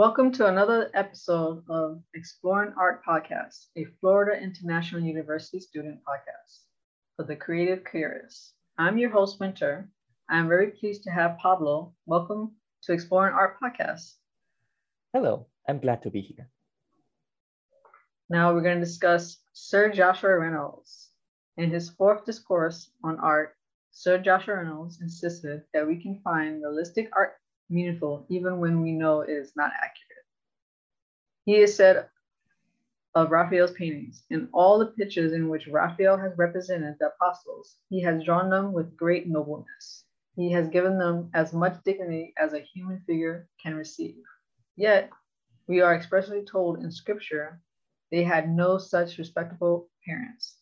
Welcome to another episode of Exploring Art Podcast, a Florida International University student podcast for the creative curious. I'm your host, Winter. I'm very pleased to have Pablo. Welcome to Exploring Art Podcast. Hello, I'm glad to be here. Now we're going to discuss Sir Joshua Reynolds. In his fourth discourse on art, Sir Joshua Reynolds insisted that we can find realistic art meaningful even when we know it is not accurate. He has said of Raphael's paintings, in all the pictures in which Raphael has represented the apostles, he has drawn them with great nobleness. He has given them as much dignity as a human figure can receive. Yet, we are expressly told in scripture they had no such respectable parents.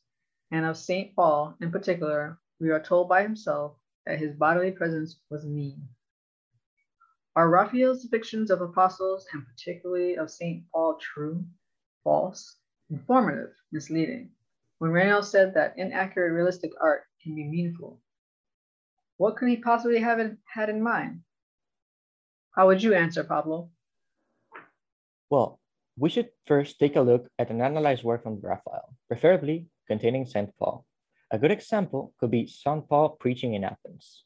And of St. Paul in particular, we are told by himself that his bodily presence was mean. Are Raphael's depictions of apostles, and particularly of St. Paul, true, false, informative, misleading? When Reynolds said that inaccurate realistic art can be meaningful, what could he possibly have in, had in mind? How would you answer, Pablo? Well, we should first take a look at an analyzed work from Raphael, preferably containing St. Paul. A good example could be St. Paul preaching in Athens.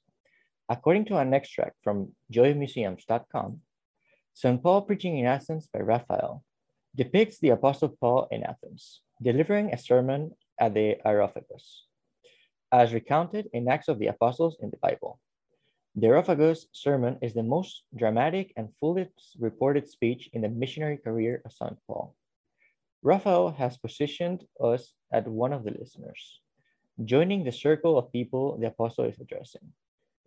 According to an extract from joymuseums.com, St. Paul Preaching in Athens by Raphael depicts the Apostle Paul in Athens, delivering a sermon at the Areopagus, as recounted in Acts of the Apostles in the Bible. The Areopagus sermon is the most dramatic and fullest reported speech in the missionary career of St. Paul. Raphael has positioned us at one of the listeners, joining the circle of people the apostle is addressing.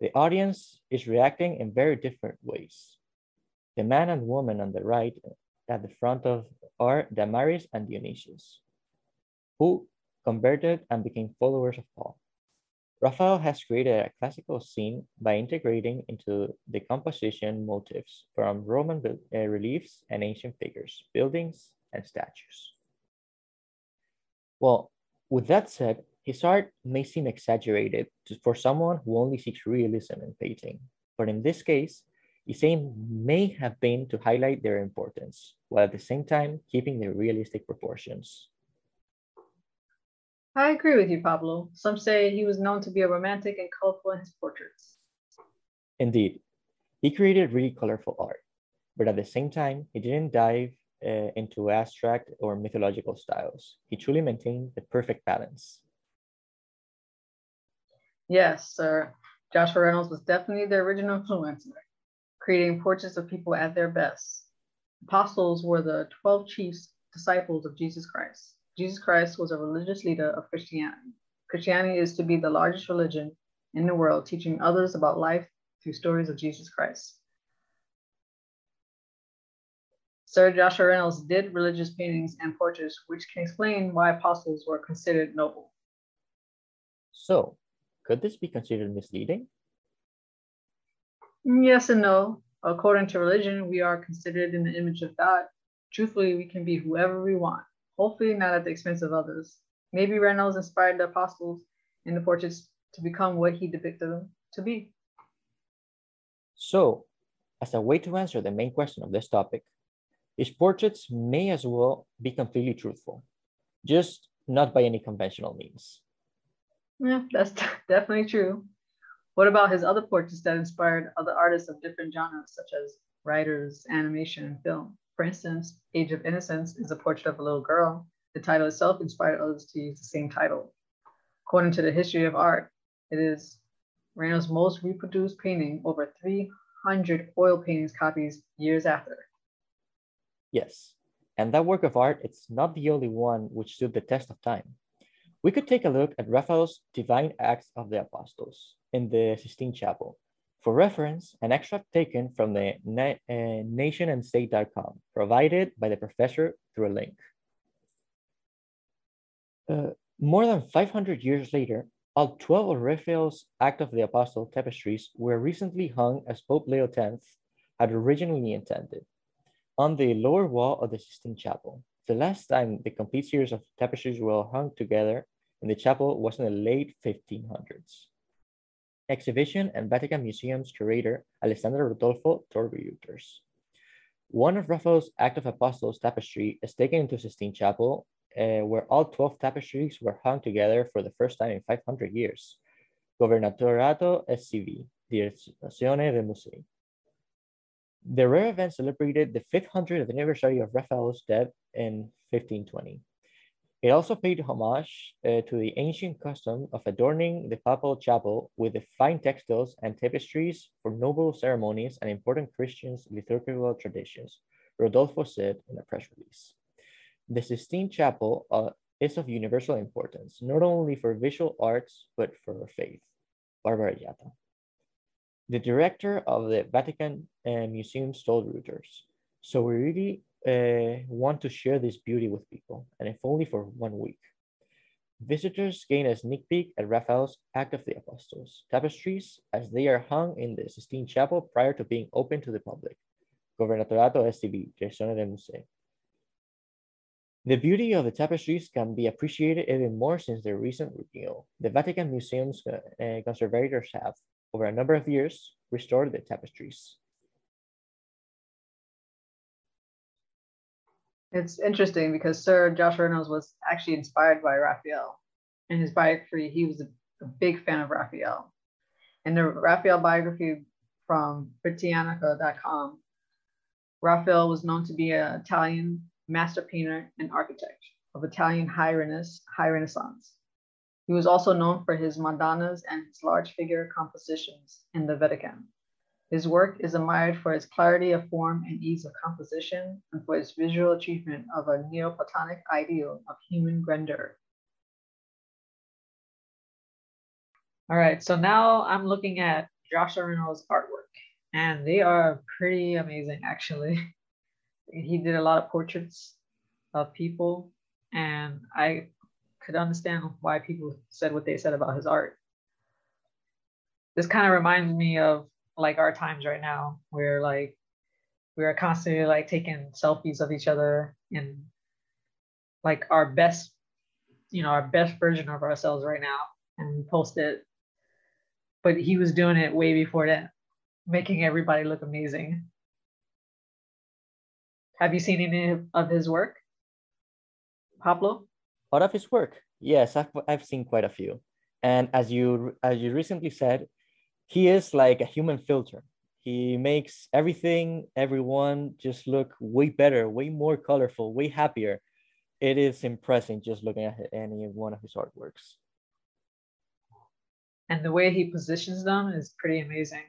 The audience is reacting in very different ways. The man and woman on the right at the front of are Damaris and Dionysius, who converted and became followers of Paul. Raphael has created a classical scene by integrating into the composition motifs from Roman uh, reliefs and ancient figures, buildings, and statues. Well, with that said, his art may seem exaggerated for someone who only seeks realism in painting, but in this case, his aim may have been to highlight their importance, while at the same time keeping their realistic proportions. I agree with you, Pablo. Some say he was known to be a romantic and colorful in his portraits. Indeed, he created really colorful art, but at the same time, he didn't dive uh, into abstract or mythological styles. He truly maintained the perfect balance. Yes, sir. Joshua Reynolds was definitely the original influencer, creating portraits of people at their best. Apostles were the 12 chiefs disciples of Jesus Christ. Jesus Christ was a religious leader of Christianity. Christianity is to be the largest religion in the world, teaching others about life through stories of Jesus Christ. Sir Joshua Reynolds did religious paintings and portraits, which can explain why apostles were considered noble. So, could this be considered misleading? Yes and no. According to religion, we are considered in the image of God. Truthfully, we can be whoever we want, hopefully not at the expense of others. Maybe Reynolds inspired the apostles in the portraits to become what he depicted them to be. So, as a way to answer the main question of this topic, his portraits may as well be completely truthful, just not by any conventional means. Yeah, that's definitely true. What about his other portraits that inspired other artists of different genres, such as writers, animation, and film? For instance, Age of Innocence is a portrait of a little girl. The title itself inspired others to use the same title. According to the history of art, it is Reynolds' most reproduced painting, over 300 oil paintings copies years after. Yes, and that work of art, it's not the only one which stood the test of time. We could take a look at Raphael's Divine Acts of the Apostles in the Sistine Chapel. For reference, an extract taken from the na uh, nationandstate.com, provided by the professor through a link. Uh, more than 500 years later, all 12 of Raphael's Act of the Apostle tapestries were recently hung as Pope Leo X had originally intended on the lower wall of the Sistine Chapel. The last time the complete series of tapestries were hung together the chapel was in the late 1500s. Exhibition and Vatican Museum's curator, Alessandro Rodolfo Torreuters. One of Raphael's Act of Apostles tapestry is taken into Sistine Chapel, uh, where all 12 tapestries were hung together for the first time in 500 years. Governatorato SCV, Direzione dei Musei. The rare event celebrated the 500th anniversary of Raphael's death in 1520. It also paid homage uh, to the ancient custom of adorning the papal chapel with the fine textiles and tapestries for noble ceremonies and important Christian liturgical traditions, Rodolfo said in a press release. The Sistine Chapel uh, is of universal importance, not only for visual arts, but for faith. Barbara Jatta. The director of the Vatican uh, Museums told Reuters, so we really uh, want to share this beauty with people, and if only for one week. Visitors gain a sneak peek at Raphael's Act of the Apostles tapestries as they are hung in the Sistine Chapel prior to being open to the public. Governatorato STV, Gestione del Museo. The beauty of the tapestries can be appreciated even more since their recent renewal. The Vatican Museum's uh, conservators have, over a number of years, restored the tapestries. It's interesting because Sir Joshua Reynolds was actually inspired by Raphael. In his biography, he was a, a big fan of Raphael. In the Raphael biography from Britannica.com, Raphael was known to be an Italian master painter and architect of Italian high, high Renaissance. He was also known for his Madonnas and his large figure compositions in the Vatican. His work is admired for its clarity of form and ease of composition, and for its visual achievement of a Neoplatonic ideal of human grandeur. All right, so now I'm looking at Joshua Reynolds' artwork, and they are pretty amazing, actually. he did a lot of portraits of people, and I could understand why people said what they said about his art. This kind of reminds me of like our times right now where like we are constantly like taking selfies of each other and like our best you know our best version of ourselves right now and post it. But he was doing it way before that making everybody look amazing. Have you seen any of his work? Pablo? Part of his work? Yes I've, I've seen quite a few. And as you as you recently said he is like a human filter. He makes everything, everyone just look way better, way more colorful, way happier. It is impressive just looking at any one of his artworks. And the way he positions them is pretty amazing.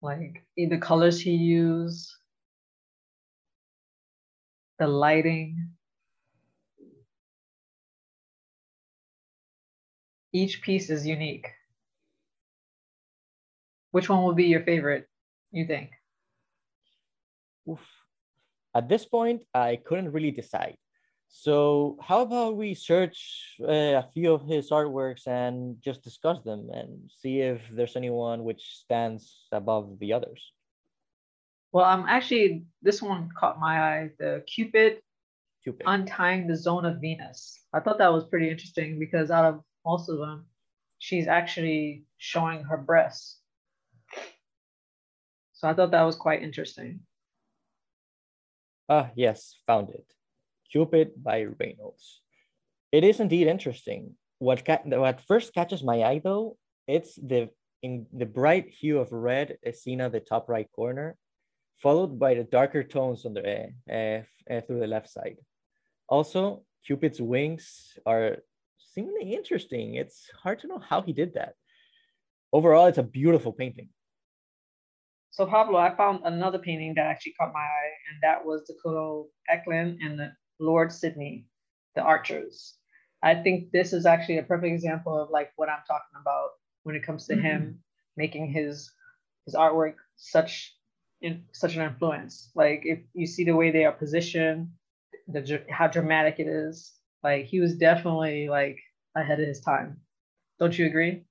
Like the colors he used, the lighting, each piece is unique. Which one will be your favorite, you think? Oof. At this point, I couldn't really decide. So how about we search uh, a few of his artworks and just discuss them and see if there's anyone which stands above the others? Well, I'm um, actually, this one caught my eye, the Cupid, Cupid untying the zone of Venus. I thought that was pretty interesting because out of most of them, she's actually showing her breasts. So I thought that was quite interesting. Ah, yes, found it. Cupid by Reynolds. It is indeed interesting. What, ca- what first catches my eye though, it's the in the bright hue of red seen at the top right corner, followed by the darker tones on the uh, uh, through the left side. Also, Cupid's wings are seemingly interesting. It's hard to know how he did that. Overall, it's a beautiful painting. So Pablo, I found another painting that actually caught my eye, and that was the Dakota Acland and the Lord Sydney, the Archers. I think this is actually a perfect example of like what I'm talking about when it comes to mm-hmm. him making his his artwork such in such an influence. Like if you see the way they are positioned, the how dramatic it is. Like he was definitely like ahead of his time. Don't you agree?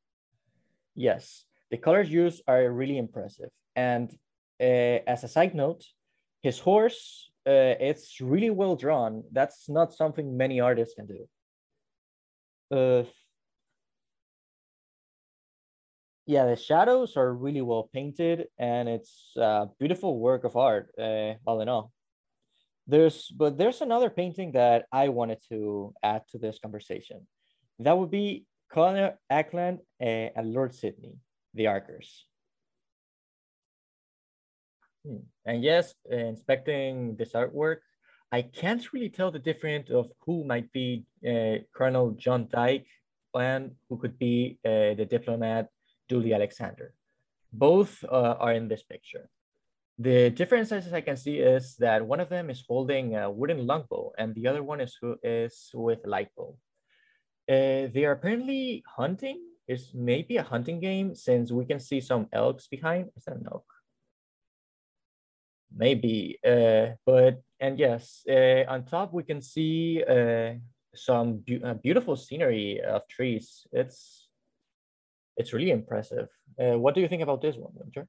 Yes, the colors used are really impressive. And uh, as a side note, his horse, uh, it's really well drawn. That's not something many artists can do. Uh, yeah, the shadows are really well painted and it's a beautiful work of art, uh, all in all. There's, but there's another painting that I wanted to add to this conversation. That would be Colonel Acland uh, and Lord Sydney, the Archers. Hmm. And yes, inspecting this artwork, I can't really tell the difference of who might be uh, Colonel John Dyke and who could be uh, the diplomat Dudley Alexander. Both uh, are in this picture. The differences I can see is that one of them is holding a wooden longbow and the other one is, is with a light bow. Uh, they are apparently hunting. It's maybe a hunting game since we can see some elks behind. Is that an elk? Maybe, uh, but, and yes, uh, on top we can see uh, some be uh, beautiful scenery of trees. It's it's really impressive. Uh, what do you think about this one, Winter?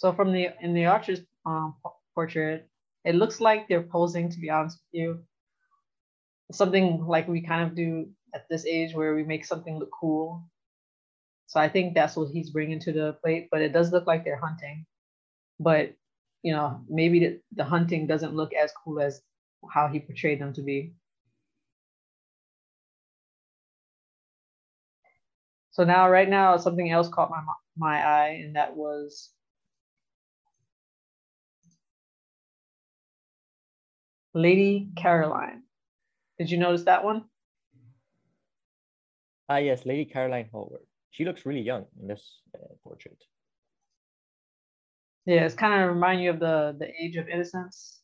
So from the in the archer's um, portrait, it looks like they're posing. To be honest with you, something like we kind of do at this age, where we make something look cool. So I think that's what he's bringing to the plate. But it does look like they're hunting. But you know, maybe the, the hunting doesn't look as cool as how he portrayed them to be. So now, right now, something else caught my my eye, and that was Lady Caroline. Did you notice that one? Ah, yes, Lady Caroline Howard. She looks really young in this uh, portrait. Yeah, it's kind of remind you of the the Age of Innocence.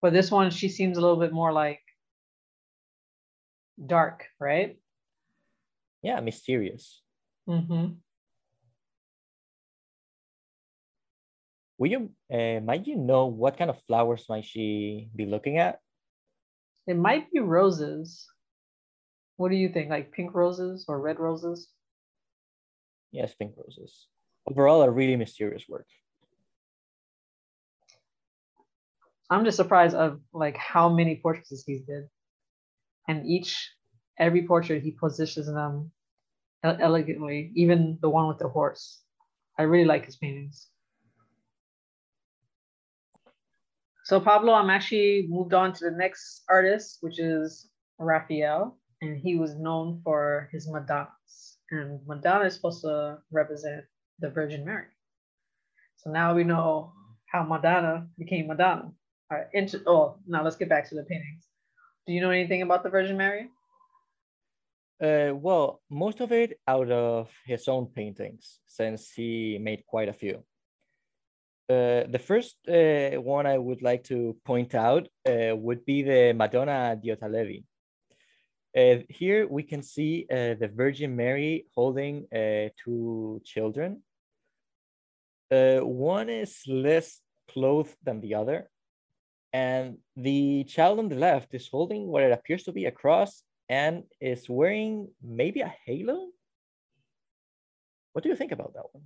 But this one, she seems a little bit more like dark, right? Yeah, mysterious. Mm-hmm. Will you, uh, might you know what kind of flowers might she be looking at? It might be roses. What do you think? Like pink roses or red roses? Yes, pink roses. Overall, a really mysterious work. I'm just surprised of like how many portraits he did, and each every portrait he positions them elegantly. Even the one with the horse, I really like his paintings. So Pablo, I'm actually moved on to the next artist, which is Raphael, and he was known for his Madonnas. And Madonna is supposed to represent the Virgin Mary. So now we know how Madonna became Madonna. All right, inter- oh, now let's get back to the paintings. Do you know anything about the Virgin Mary? Uh, well, most of it out of his own paintings, since he made quite a few. Uh, the first uh, one I would like to point out uh, would be the Madonna Diotallevi. Uh, here we can see uh, the Virgin Mary holding two children. one is less clothed than the other, and the child on the left is holding what it appears to be a cross and is wearing maybe a halo. What do you think about that one?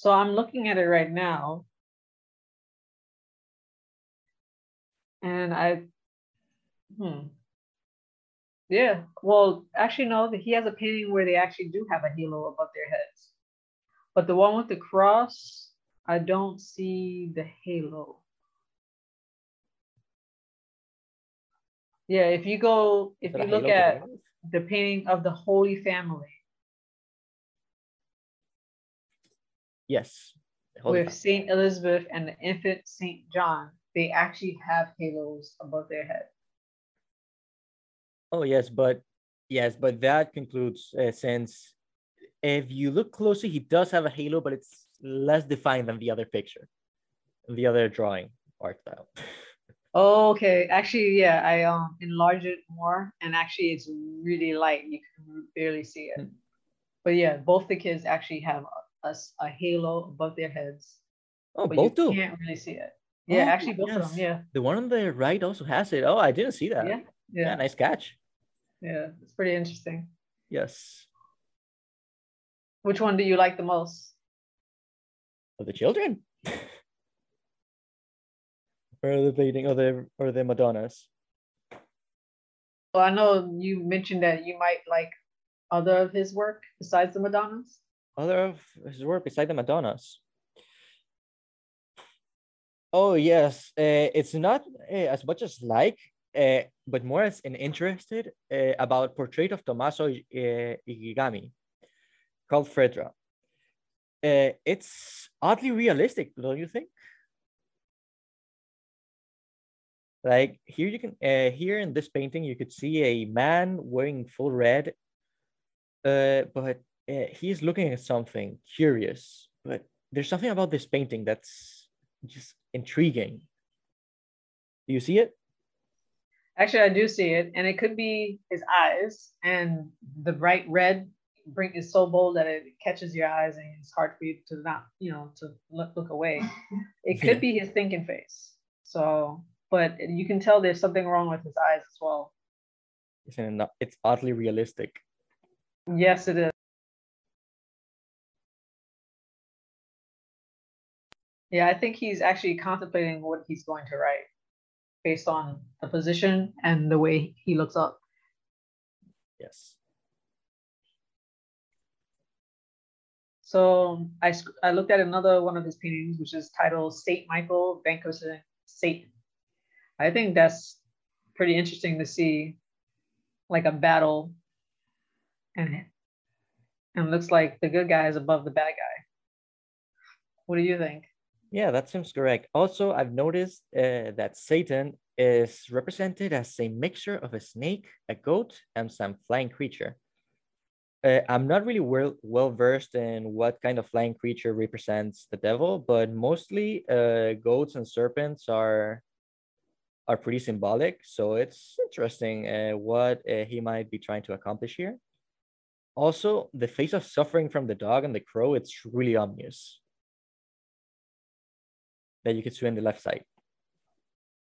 So I'm looking at it right now. And I, hmm. Yeah, well, actually, no, he has a painting where they actually do have a halo above their heads. But the one with the cross, I don't see the halo. Yeah, if you go, if you look at the painting of the Holy Family, Yes. With Saint Elizabeth and the infant Saint John, they actually have halos above their head. Oh yes, but yes, but that concludes uh, since if you look closely, he does have a halo, but it's less defined than the other picture, the other drawing art style. oh, okay. Actually, yeah, I um enlarged it more, and actually, it's really light. You can barely see it. Mm. But yeah, both the kids actually have a, a halo above their heads. Oh, both do. Can't really see it. Yeah, oh, actually, both yes. of them. Yeah. The one on the right also has it. Oh, I didn't see that. Yeah. Yeah. yeah nice catch. Yeah, it's pretty interesting. Yes. Which one do you like the most? Of the children. or the painting or the or the Madonnas. Well, I know you mentioned that you might like other of his work besides the Madonnas. Other of his work besides the Madonnas. Oh yes, uh, it's not uh, as much as like, uh, but more as an interested about portrait of Tommaso Inghirami called Fedra. It's oddly realistic, don't you think? Like here you can here in this painting you could see a man wearing full red, but uh, he's looking at something curious. But there's something about this painting that's just intriguing. Do you see it? Actually, I do see it, and it could be his eyes, and the bright red bring is so bold that it catches your eyes, and it's hard for you to not, you know, to look, look away. It could be his thinking face. So but you can tell there's something wrong with his eyes as well. It's not. It's oddly realistic. Yes, it is. Yeah, I think he's actually contemplating what he's going to write based on the position and the way he looks up. Yes. So I, I looked at another one of his paintings, which is titled Saint Michael Vanquishing Satan. I think that's pretty interesting to see like a battle and and looks like the good guy is above the bad guy. What do you think? Yeah, that seems correct. Also, I've noticed uh, that Satan is represented as a mixture of a snake, a goat, and some flying creature. Uh, I'm not really well, well versed in what kind of flying creature represents the devil, but mostly uh, goats and serpents are are pretty symbolic. So it's interesting uh, what he might be trying to accomplish here. Also, the face of suffering from the dog and the crow, it's really obvious that you can see on the left side.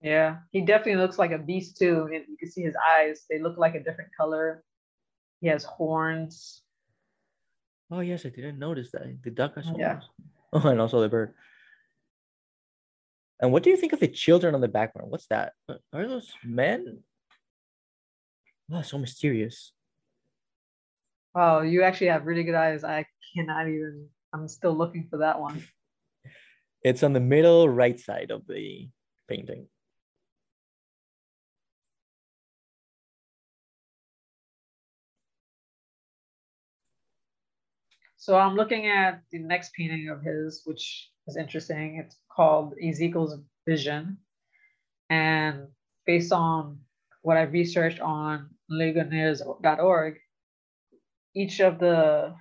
Yeah, he definitely looks like a beast too. And you can see his eyes, they look like a different color. He has horns. Oh, yes, I didn't notice that. The duck has horns. Yeah. Oh, and also the bird. And what do you think of the children on the background? What's that? Uh, are those men? Oh, so mysterious. Oh, you actually have really good eyes. I cannot even, I'm still looking for that one. It's on the middle right side of the painting. So I'm looking at the next painting of his, which is interesting. It's called Ezekiel's Vision. And based on what I've researched on Ligoniers.org, each of the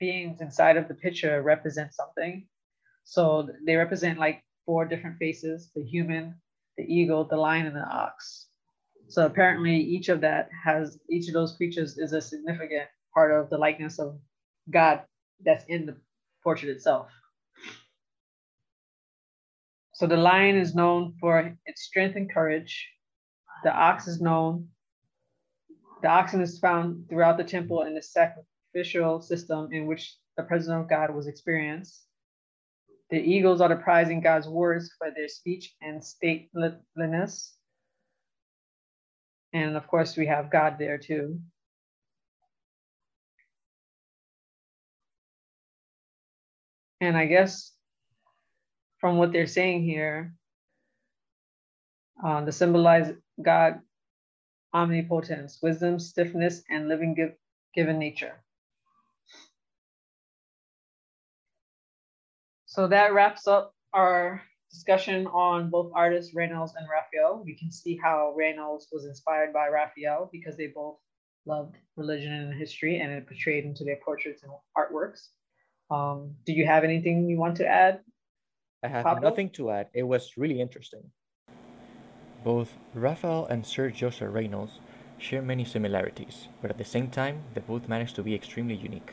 beings inside of the picture represent something. So they represent like four different faces the human, the eagle, the lion, and the ox. So apparently, each of that has each of those creatures is a significant part of the likeness of God that's in the portrait itself. So the lion is known for its strength and courage. The ox is known. The oxen is found throughout the temple and the sacrificial system in which the presence of God was experienced. The eagles are the prize in God's words for their speech and stateliness. And of course, we have God there too. And I guess from what they're saying here, uh, to symbolize God omnipotence, wisdom, stiffness, and living give, given nature. So that wraps up our discussion on both artists Reynolds and Raphael. We can see how Reynolds was inspired by Raphael because they both loved religion and history and it portrayed into their portraits and artworks. Um, do you have anything you want to add I have Pablo? nothing to add. It was really interesting. Both Raphael and Sir Joshua Reynolds share many similarities, but at the same time, they both managed to be extremely unique.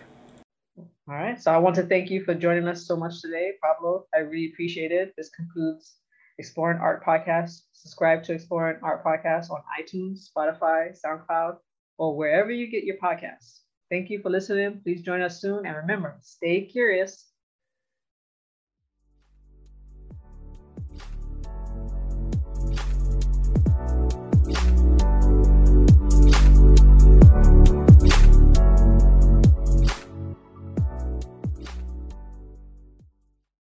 All right. So I want to thank you for joining us so much today, Pablo. I really appreciate it. This concludes Exploring Art Podcast. Subscribe to Exploring Art Podcast on iTunes, Spotify, SoundCloud, or wherever you get your podcasts. Thank you for listening. Please join us soon. And remember, stay curious